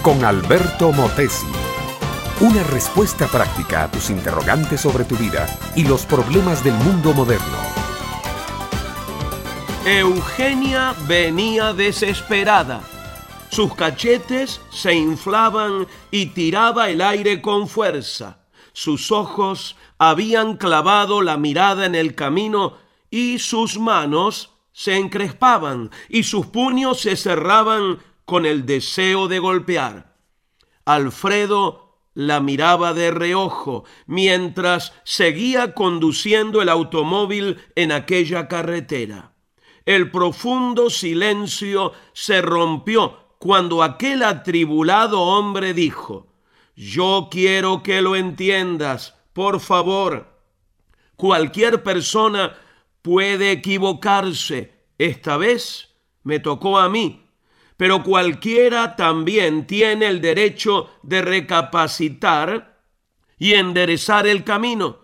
con Alberto Motesi. Una respuesta práctica a tus interrogantes sobre tu vida y los problemas del mundo moderno. Eugenia venía desesperada. Sus cachetes se inflaban y tiraba el aire con fuerza. Sus ojos habían clavado la mirada en el camino y sus manos se encrespaban y sus puños se cerraban con el deseo de golpear. Alfredo la miraba de reojo mientras seguía conduciendo el automóvil en aquella carretera. El profundo silencio se rompió cuando aquel atribulado hombre dijo, Yo quiero que lo entiendas, por favor. Cualquier persona puede equivocarse. Esta vez me tocó a mí. Pero cualquiera también tiene el derecho de recapacitar y enderezar el camino.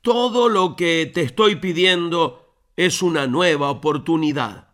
Todo lo que te estoy pidiendo es una nueva oportunidad.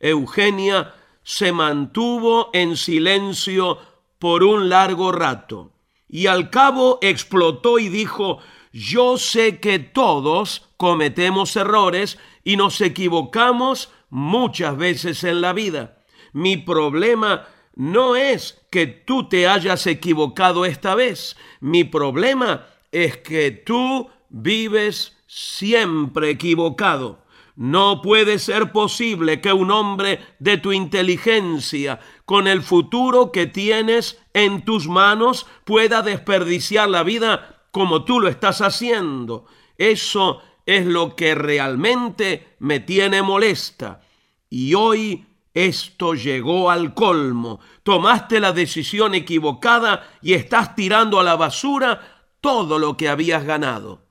Eugenia se mantuvo en silencio por un largo rato y al cabo explotó y dijo, yo sé que todos cometemos errores y nos equivocamos muchas veces en la vida. Mi problema no es que tú te hayas equivocado esta vez. Mi problema es que tú vives siempre equivocado. No puede ser posible que un hombre de tu inteligencia, con el futuro que tienes en tus manos, pueda desperdiciar la vida como tú lo estás haciendo. Eso es lo que realmente me tiene molesta. Y hoy esto llegó al colmo. Tomaste la decisión equivocada y estás tirando a la basura todo lo que habías ganado.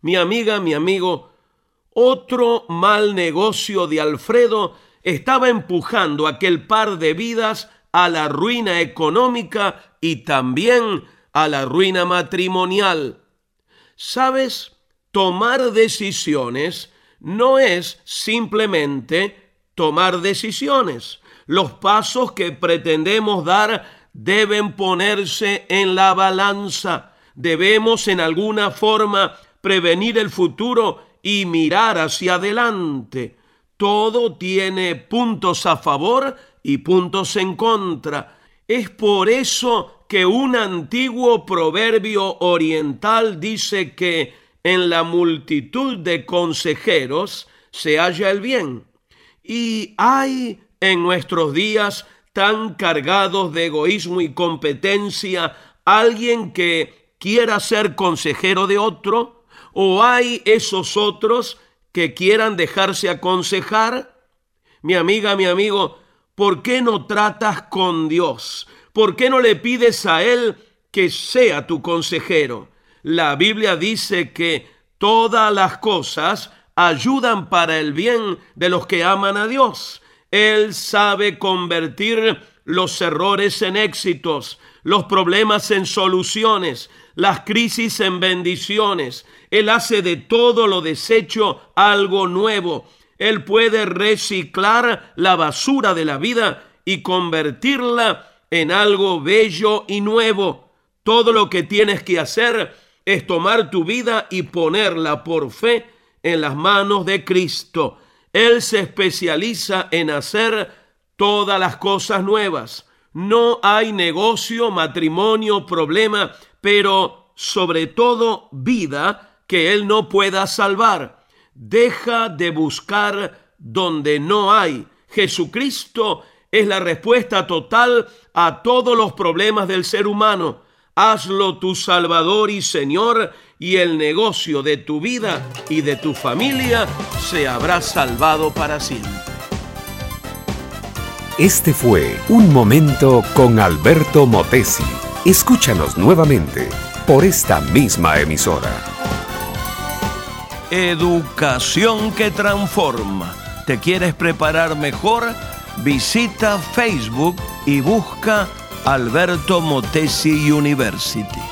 Mi amiga, mi amigo, otro mal negocio de Alfredo estaba empujando aquel par de vidas a la ruina económica y también a la ruina matrimonial. ¿Sabes? Tomar decisiones no es simplemente tomar decisiones. Los pasos que pretendemos dar deben ponerse en la balanza. Debemos en alguna forma prevenir el futuro y mirar hacia adelante. Todo tiene puntos a favor y puntos en contra. Es por eso que un antiguo proverbio oriental dice que en la multitud de consejeros se halla el bien. Y hay en nuestros días tan cargados de egoísmo y competencia alguien que quiera ser consejero de otro, ¿O hay esos otros que quieran dejarse aconsejar? Mi amiga, mi amigo, ¿por qué no tratas con Dios? ¿Por qué no le pides a Él que sea tu consejero? La Biblia dice que todas las cosas ayudan para el bien de los que aman a Dios. Él sabe convertir los errores en éxitos, los problemas en soluciones, las crisis en bendiciones. Él hace de todo lo desecho algo nuevo. Él puede reciclar la basura de la vida y convertirla en algo bello y nuevo. Todo lo que tienes que hacer es tomar tu vida y ponerla por fe en las manos de Cristo. Él se especializa en hacer todas las cosas nuevas. No hay negocio, matrimonio, problema, pero sobre todo vida que Él no pueda salvar. Deja de buscar donde no hay. Jesucristo es la respuesta total a todos los problemas del ser humano. Hazlo tu Salvador y Señor y el negocio de tu vida y de tu familia se habrá salvado para siempre. Este fue Un Momento con Alberto Motesi. Escúchanos nuevamente por esta misma emisora. Educación que transforma. ¿Te quieres preparar mejor? Visita Facebook y busca Alberto Motesi University.